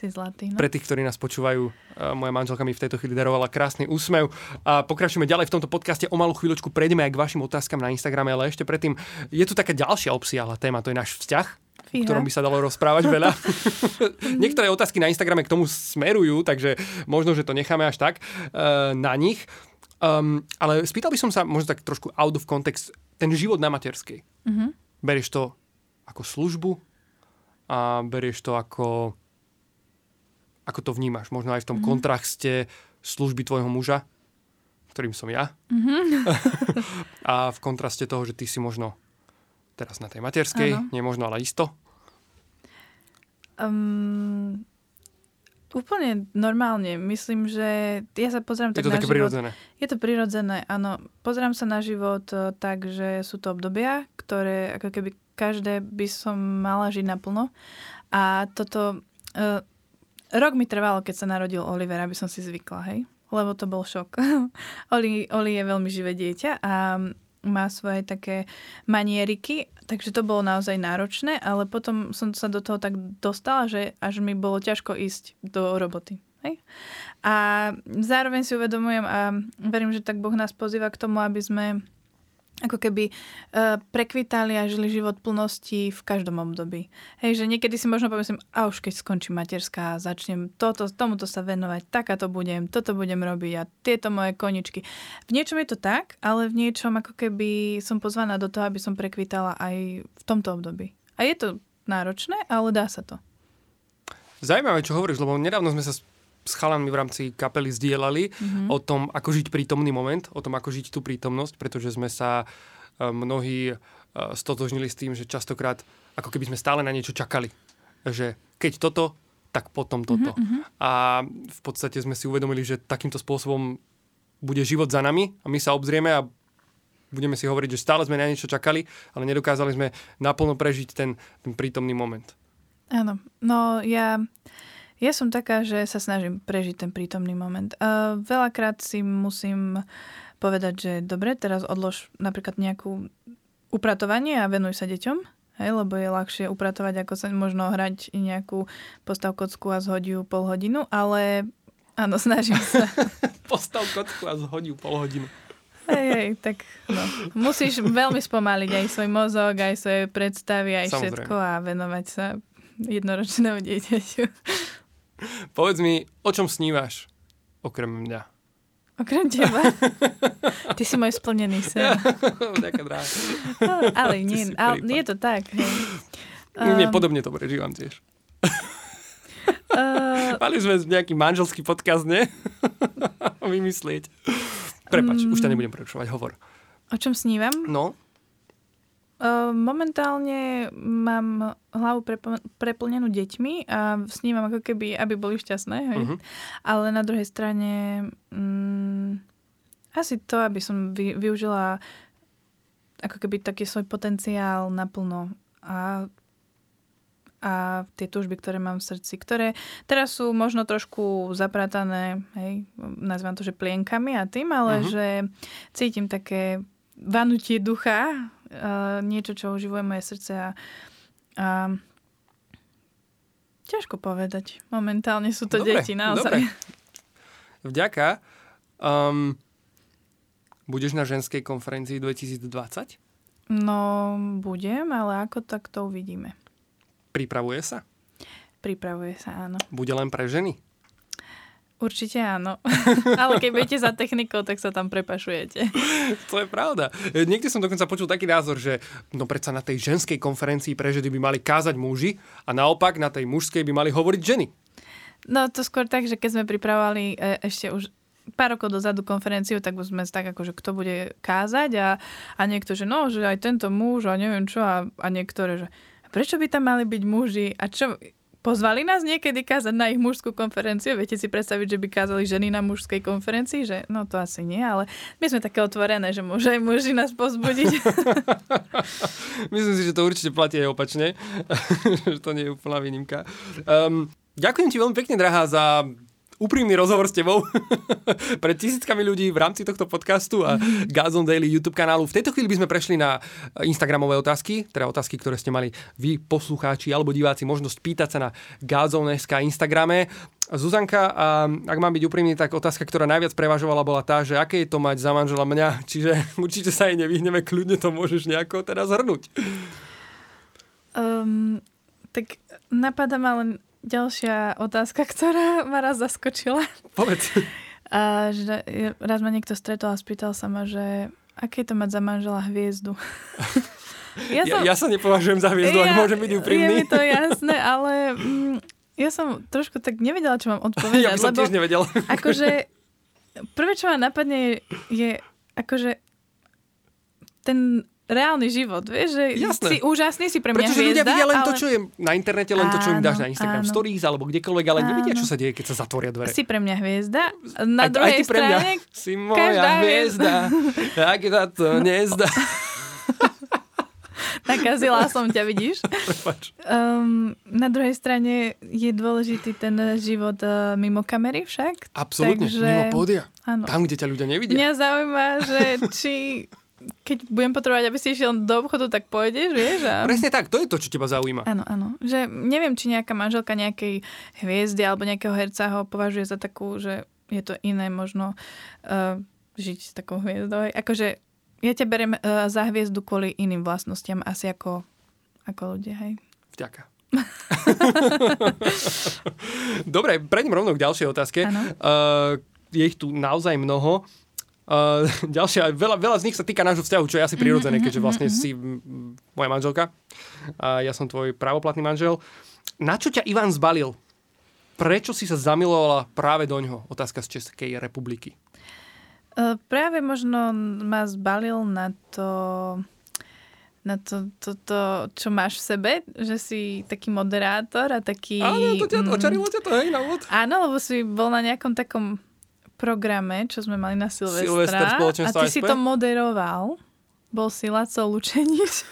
si zlatý. No. Pre tých, ktorí nás počúvajú, moja manželka mi v tejto chvíli darovala krásny úsmev. A pokračujeme ďalej v tomto podcaste. O malú chvíľočku prejdeme aj k vašim otázkam na Instagrame, ale ešte predtým je tu taká ďalšia obsiahla téma, to je náš vzťah. Fíha. ktorom by sa dalo rozprávať veľa. Niektoré otázky na Instagrame k tomu smerujú, takže možno, že to necháme až tak uh, na nich. Um, ale spýtal by som sa možno tak trošku out of context, ten život na materskej. Uh-huh. Berieš to ako službu a berieš to ako ako to vnímaš? Možno aj v tom mm-hmm. kontraste služby tvojho muža, ktorým som ja. Mm-hmm. a v kontraste toho, že ty si možno teraz na tej materskej, ano. nie možno, ale isto. Um, úplne normálne. Myslím, že ja sa pozerám tak je to na také život. prirodzené. Je to prirodzené, áno. Pozerám sa na život uh, tak, že sú to obdobia, ktoré ako keby každé by som mala žiť naplno. A toto uh, Rok mi trvalo, keď sa narodil Oliver, aby som si zvykla, hej? Lebo to bol šok. Oli, Oli je veľmi živé dieťa a má svoje také manieriky, takže to bolo naozaj náročné, ale potom som sa do toho tak dostala, že až mi bolo ťažko ísť do roboty. Hej? A zároveň si uvedomujem a verím, že tak Boh nás pozýva k tomu, aby sme ako keby uh, prekvitali a žili život plnosti v každom období. Hej, že niekedy si možno pomyslím, a už keď skončí materská a začnem toto, tomuto sa venovať, takáto budem, toto budem robiť a tieto moje koničky. V niečom je to tak, ale v niečom ako keby som pozvaná do toho, aby som prekvitala aj v tomto období. A je to náročné, ale dá sa to. Zaujímavé, čo hovoríš, lebo nedávno sme sa s chalanmi v rámci kapely zdieľali mm-hmm. o tom, ako žiť prítomný moment, o tom, ako žiť tú prítomnosť, pretože sme sa mnohí stotožnili s tým, že častokrát ako keby sme stále na niečo čakali. Že keď toto, tak potom toto. Mm-hmm. A v podstate sme si uvedomili, že takýmto spôsobom bude život za nami a my sa obzrieme a budeme si hovoriť, že stále sme na niečo čakali, ale nedokázali sme naplno prežiť ten, ten prítomný moment. Áno, no ja, ja som taká, že sa snažím prežiť ten prítomný moment. Uh, veľakrát si musím povedať, že dobre, teraz odlož napríklad nejakú upratovanie a venuj sa deťom Hej, lebo je ľahšie upratovať, ako sa možno hrať nejakú postav kocku a zhodí ju pol hodinu, ale áno, snažím sa. postav kocku a zhodí ju pol hodinu. Hej, hej, tak no. Musíš veľmi spomaliť aj svoj mozog, aj svoje predstavy, aj Samozrejme. všetko a venovať sa jednoročnému dieťaťu. Povedz mi, o čom snívaš, okrem mňa? Okrem teba. Ty si môj splnený sen. Ďaká. No, ale nie, ale je to tak. Hej. Um, nie, podobne to prežívam tiež. Uh, Mali sme nejaký manželský podcast, nie? Vymyslieť. Prepač, um, už ťa nebudem prerušovať, hovor. O čom snívam? No. Ehm, momentálne mám hlavu prepl- preplnenú deťmi a snívam ako keby, aby boli šťastné. Hej? Uh-huh. Ale na druhej strane mm, asi to, aby som vy, využila ako keby taký svoj potenciál naplno a a tie túžby, ktoré mám v srdci, ktoré teraz sú možno trošku zapratané, hej, nazývam to, že plienkami a tým, ale uh-huh. že cítim také vanutie ducha uh, niečo, čo uživuje moje srdce a, a ťažko povedať. Momentálne sú to dobre, deti, naozaj. Dobre. Vďaka. Um, budeš na ženskej konferencii 2020? No, budem, ale ako tak to uvidíme. Pripravuje sa? Pripravuje sa, áno. Bude len pre ženy? Určite áno. Ale keď budete za technikou, tak sa tam prepašujete. To je pravda. Niekde som dokonca počul taký názor, že no predsa na tej ženskej konferencii pre ženy by mali kázať muži a naopak na tej mužskej by mali hovoriť ženy. No to skôr tak, že keď sme pripravovali e, ešte už pár rokov dozadu konferenciu, tak sme tak ako, že kto bude kázať a, a niekto, že no, že aj tento muž a neviem čo a, a niektoré, že prečo by tam mali byť muži a čo, Pozvali nás niekedy kázať na ich mužskú konferenciu? Viete si predstaviť, že by kázali ženy na mužskej konferencii? Že, no to asi nie, ale my sme také otvorené, že môže aj muži nás pozbudiť. Myslím si, že to určite platí aj opačne. to nie je úplná výnimka. Um, ďakujem ti veľmi pekne, drahá, za úprimný rozhovor s tebou pred tisíckami ľudí v rámci tohto podcastu a Gazon Daily YouTube kanálu. V tejto chvíli by sme prešli na Instagramové otázky, teda otázky, ktoré ste mali vy, poslucháči alebo diváci, možnosť pýtať sa na Gazon.sk Instagrame. Zuzanka, a ak mám byť úprimný, tak otázka, ktorá najviac prevažovala, bola tá, že aké je to mať za manžela mňa, čiže určite sa jej nevyhneme, kľudne to môžeš nejako teraz zhrnúť. Um, tak napadá ma len ďalšia otázka, ktorá ma raz zaskočila. Povedz. A že raz ma niekto stretol a spýtal sa ma, že aké je to mať za manžela hviezdu. ja, som, ja, ja sa nepovažujem za hviezdu, ja, ak môžem byť úprimný. Je mi to jasné, ale mm, ja som trošku tak nevedela, čo mám odpovedať. Ja by som lebo, tiež nevedel. akože, prvé, čo ma napadne, je, je akože ten reálny život, vieš, že Jasné. si úžasný, si pre mňa Pretože hviezda, ľudia vidia len ale... to, čo je na internete, len áno, to, čo im dáš na Instagram áno. stories alebo kdekoľvek, ale áno. nevidia, čo sa deje, keď sa zatvoria dvere. Si pre mňa hviezda. Na aj, druhej aj ty pre mňa. strane si moja hviezda, ak sa to nezdá. Nakazila som ťa, vidíš? Um, na druhej strane je dôležitý ten život uh, mimo kamery však. Absolútne, takže... mimo pódia. Áno. Tam, kde ťa ľudia nevidia. Mňa zaujíma, že či keď budem potrebovať, aby si išiel do obchodu, tak pôjdeš, vieš? A... Presne tak, to je to, čo teba zaujíma. Áno, áno. Že neviem, či nejaká manželka nejakej hviezdy alebo nejakého herca ho považuje za takú, že je to iné možno uh, žiť s takou hviezdou. Akože ja ťa berem uh, za hviezdu kvôli iným vlastnostiam, asi ako, ako ľudia, hej. Vďaka. Dobre, prejdem rovno k ďalšej otázke. Uh, je ich tu naozaj mnoho. Uh, ďalšia, veľa, veľa z nich sa týka nášho vzťahu, čo je asi mhm, prirodzené, mm-hmm, keďže vlastne mm-hmm. si moja manželka a ja som tvoj právoplatný manžel. Na čo ťa Ivan zbalil? Prečo si sa zamilovala práve do ňoho? Otázka z Českej republiky. Uh, práve možno ma zbalil na to, na to, to, to, čo máš v sebe, že si taký moderátor a taký... Áno, to ťa, mm, očarilo ťa to, hej, na úvod. Áno, lebo si bol na nejakom takom programe, čo sme mali na Silvestra. Silvester a ty si to moderoval bol si Laco Lučenič.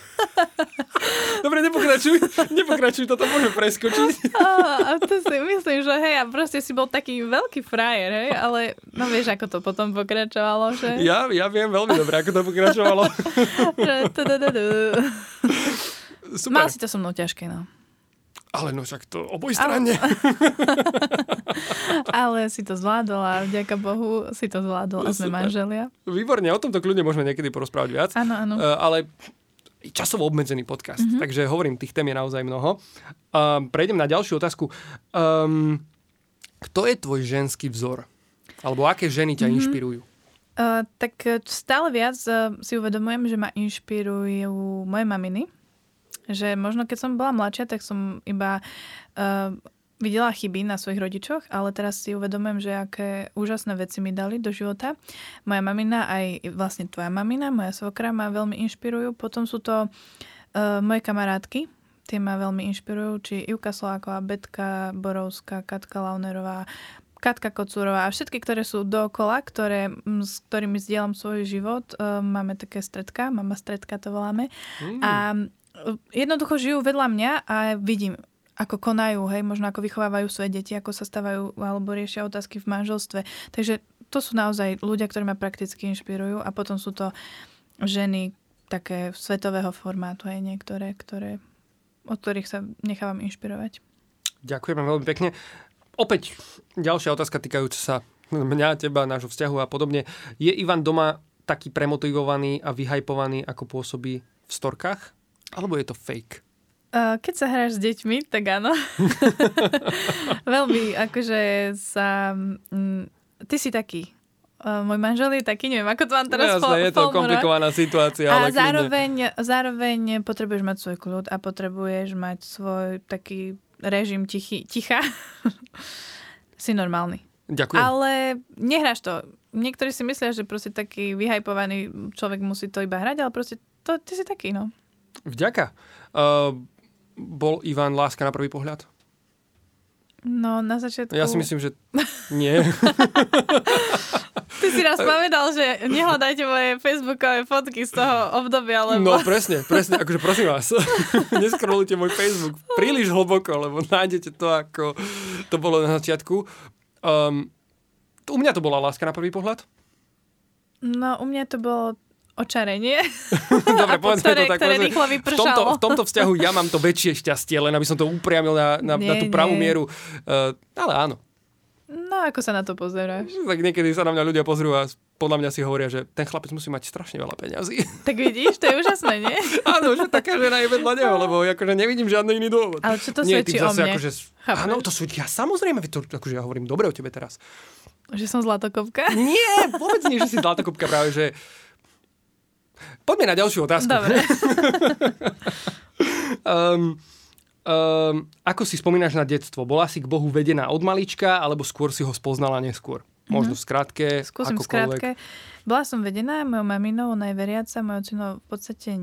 Dobre, nepokračuj, nepokračuj, toto môžeme preskočiť. A, a to si myslím, že hej, a proste si bol taký veľký frajer, hej, ale no vieš, ako to potom pokračovalo, že? Ja, ja viem veľmi dobre, ako to pokračovalo. Mal si to so mnou ťažké, no. Ale no však to oboj strane. Ale si to zvládol a vďaka Bohu si to zvládol a sme manželia. Výborne, o tomto kľudne môžeme niekedy porozprávať viac. Áno, áno. Uh, ale časovo obmedzený podcast, mm-hmm. takže hovorím, tých tém je naozaj mnoho. Um, prejdem na ďalšiu otázku. Um, kto je tvoj ženský vzor? Alebo aké ženy ťa mm-hmm. inšpirujú? Uh, tak stále viac uh, si uvedomujem, že ma inšpirujú moje maminy že možno keď som bola mladšia, tak som iba uh, videla chyby na svojich rodičoch, ale teraz si uvedomujem, že aké úžasné veci mi dali do života. Moja mamina, aj vlastne tvoja mamina, moja svokra ma veľmi inšpirujú. Potom sú to uh, moje kamarátky, tie ma veľmi inšpirujú, či Ivka Soláková, Betka Borovská, Katka Launerová, Katka Kocúrová a všetky, ktoré sú dookola, ktoré, s ktorými zdieľam svoj život. Uh, máme také stredka, mama stredka to voláme. Mm. A jednoducho žijú vedľa mňa a vidím, ako konajú, hej, možno ako vychovávajú svoje deti, ako sa stávajú alebo riešia otázky v manželstve. Takže to sú naozaj ľudia, ktorí ma prakticky inšpirujú a potom sú to ženy také svetového formátu aj niektoré, ktoré, od ktorých sa nechávam inšpirovať. Ďakujem veľmi pekne. Opäť ďalšia otázka týkajúca sa mňa, teba, nášho vzťahu a podobne. Je Ivan doma taký premotivovaný a vyhajpovaný, ako pôsobí v storkách? Alebo je to fake? Keď sa hráš s deťmi, tak áno. Veľmi, akože sa... Mm, ty si taký. Môj manžel je taký, neviem, ako to vám teraz no, jasné, je to komplikovaná situácia. A ale zároveň, zároveň potrebuješ mať svoj kľud a potrebuješ mať svoj taký režim tichy, ticha. si normálny. Ďakujem. Ale nehráš to. Niektorí si myslia, že proste taký vyhajpovaný človek musí to iba hrať, ale proste to, ty si taký, no. Vďaka. Uh, bol Ivan láska na prvý pohľad? No, na začiatku... Ja si myslím, že nie. Ty si raz povedal, že nehľadajte moje facebookové fotky z toho obdobia, lebo... No presne, presne, akože prosím vás, neskrolujte môj Facebook príliš hlboko, lebo nájdete to, ako to bolo na začiatku. Um, u mňa to bola láska na prvý pohľad? No, u mňa to bolo očarenie. Dobre, povedzme ktoré, to tak. Ktoré rýchlo v tomto, v tomto vzťahu ja mám to väčšie šťastie, len aby som to upriamil na, na, nie, na tú pravú nie. mieru. Uh, ale áno. No, ako sa na to pozeráš? Tak niekedy sa na mňa ľudia pozrú a podľa mňa si hovoria, že ten chlapec musí mať strašne veľa peňazí. Tak vidíš, to je úžasné, nie? Áno, že taká žena je vedľa neho, lebo akože nevidím žiadny iný dôvod. Ale čo to nie, svedčí o mne? Akože, áno, to svedčí, ja samozrejme, to, akože ja hovorím dobre o tebe teraz. Že som zlatokopka? Nie, vôbec nie, že si zlatokopka, práve, že Poďme na ďalšiu otázku. Dobre. um, um, ako si spomínaš na detstvo? Bola si k Bohu vedená od malička, alebo skôr si ho spoznala neskôr? Možno mm-hmm. v skratke, Skúsim v skratke. Bola som vedená mojou maminou, najveriaca. Môj ocino v podstate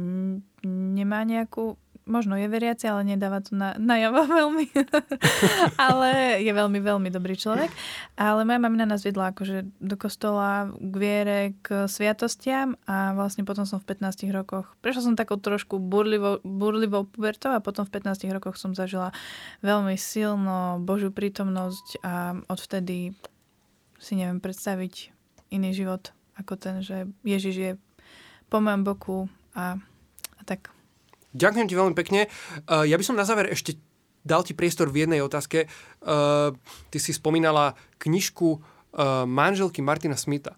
nemá nejakú možno je veriaci, ale nedáva to na, najavo veľmi. ale je veľmi, veľmi dobrý človek. Ale moja mamina nás vedla akože do kostola k viere, k sviatostiam a vlastne potom som v 15 rokoch, prešla som takou trošku burlivou, burlivou pubertou a potom v 15 rokoch som zažila veľmi silno Božiu prítomnosť a odvtedy si neviem predstaviť iný život ako ten, že Ježiš je po mojom boku a, a tak. Ďakujem ti veľmi pekne. Uh, ja by som na záver ešte dal ti priestor v jednej otázke. Uh, ty si spomínala knižku uh, manželky Martina Smitha.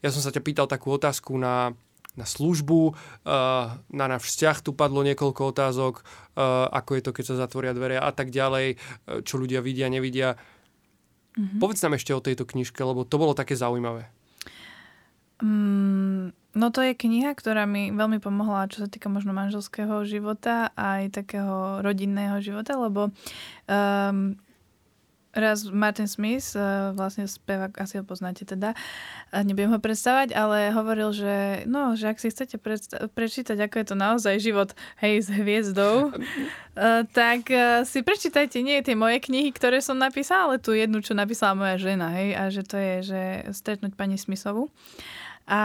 Ja som sa ťa pýtal takú otázku na, na službu, uh, na náš vzťah, tu padlo niekoľko otázok, uh, ako je to, keď sa zatvoria dvere a tak ďalej, čo ľudia vidia, nevidia. Mm-hmm. Povedz nám ešte o tejto knižke, lebo to bolo také zaujímavé. Mm, no to je kniha, ktorá mi veľmi pomohla, čo sa týka možno manželského života a aj takého rodinného života, lebo um, raz Martin Smith, uh, vlastne spevák, asi ho poznáte teda, nebudem ho predstavať, ale hovoril, že no, že ak si chcete predsta- prečítať, ako je to naozaj život, hej, s hviezdou, uh, tak uh, si prečítajte nie tie moje knihy, ktoré som napísala, ale tú jednu, čo napísala moja žena, hej, a že to je, že stretnúť pani Smithovú. A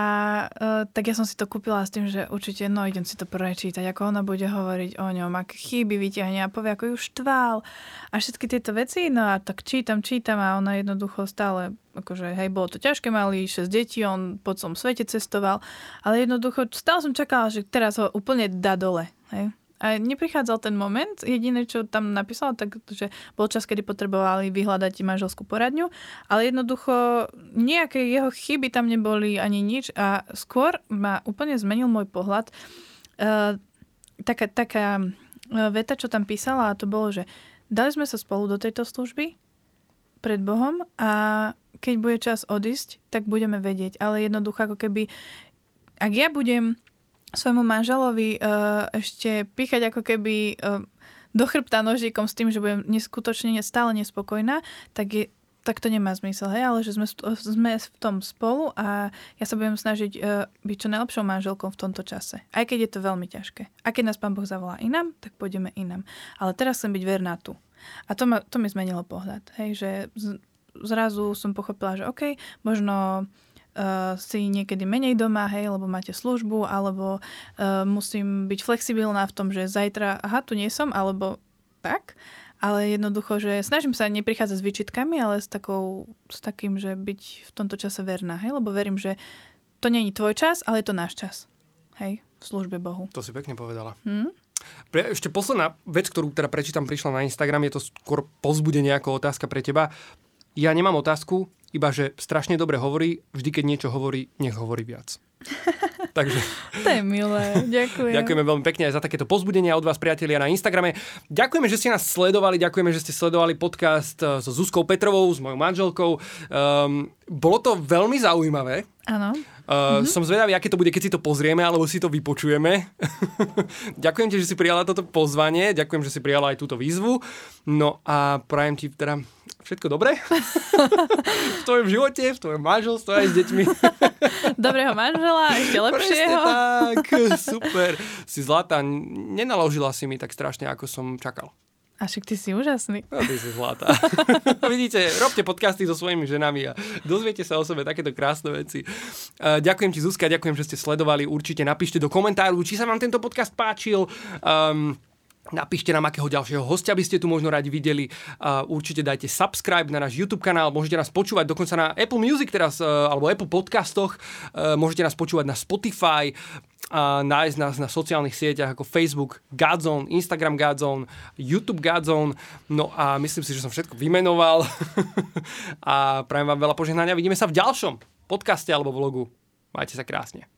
uh, tak ja som si to kúpila s tým, že určite, no idem si to prečítať, ako ona bude hovoriť o ňom, aké chyby vyťahne a povie, ako ju štval a všetky tieto veci. No a tak čítam, čítam a ona jednoducho stále, akože hej, bolo to ťažké, mali 6 detí, on po celom svete cestoval, ale jednoducho stále som čakala, že teraz ho úplne dá dole. Hej. A neprichádzal ten moment, jediné, čo tam napísala, tak, že bol čas, kedy potrebovali vyhľadať manželskú poradňu, ale jednoducho nejaké jeho chyby tam neboli ani nič a skôr ma úplne zmenil môj pohľad. Uh, taká, taká e, veta, čo tam písala, a to bolo, že dali sme sa spolu do tejto služby pred Bohom a keď bude čas odísť, tak budeme vedieť. Ale jednoducho, ako keby, ak ja budem svojmu manželovi uh, ešte píchať ako keby uh, do chrbta nožíkom s tým, že budem neskutočne stále nespokojná, tak je, tak to nemá zmysel, hej, ale že sme, sme v tom spolu a ja sa budem snažiť uh, byť čo najlepšou manželkou v tomto čase. Aj keď je to veľmi ťažké. A keď nás pán Boh zavolá inám, tak pôjdeme inám. Ale teraz chcem byť verná tu. A to, ma, to mi zmenilo pohľad, hej, že z, zrazu som pochopila, že OK, možno uh, si niekedy menej doma, hej, lebo máte službu, alebo uh, musím byť flexibilná v tom, že zajtra, aha, tu nie som, alebo tak. Ale jednoducho, že snažím sa neprichádzať s výčitkami, ale s, takou, s takým, že byť v tomto čase verná, hej, lebo verím, že to nie je tvoj čas, ale je to náš čas. Hej, v službe Bohu. To si pekne povedala. Hm? Pre, ešte posledná vec, ktorú teda prečítam, prišla na Instagram, je to skôr pozbudenie ako otázka pre teba. Ja nemám otázku, iba že strašne dobre hovorí, vždy keď niečo hovorí, nech hovorí viac. Takže... To je milé, ďakujem. Ďakujeme veľmi pekne aj za takéto pozbudenia od vás, priatelia, na Instagrame. Ďakujeme, že ste nás sledovali, ďakujeme, že ste sledovali podcast eh, so Zuzkou Petrovou, s mojou manželkou. Um, bolo to veľmi zaujímavé. Áno. Uh, mm-hmm. Som zvedavý, aké to bude, keď si to pozrieme, alebo si to vypočujeme. ďakujem ti, že si prijala toto pozvanie, ďakujem, že si prijala aj túto výzvu. No a prajem ti teda všetko dobré v tvojom živote, v tvojom manželstve aj s deťmi. Dobrého manžela, ešte lepšieho. Presne tak, super. Si zlatá, nenaložila si mi tak strašne, ako som čakal. A však ty si úžasný. No, ty si zlatá. Vidíte, robte podcasty so svojimi ženami a dozviete sa o sebe takéto krásne veci. Ďakujem ti, Zuzka, ďakujem, že ste sledovali. Určite napíšte do komentáru, či sa vám tento podcast páčil. Um, Napíšte nám, akého ďalšieho hostia by ste tu možno radi videli. Určite dajte subscribe na náš YouTube kanál, môžete nás počúvať dokonca na Apple Music teraz, uh, alebo Apple podcastoch. Uh, môžete nás počúvať na Spotify a nájsť nás na sociálnych sieťach ako Facebook Godzone, Instagram Godzone, YouTube Godzone. No a myslím si, že som všetko vymenoval. a prajem vám veľa požehnania. Vidíme sa v ďalšom podcaste alebo vlogu. Majte sa krásne.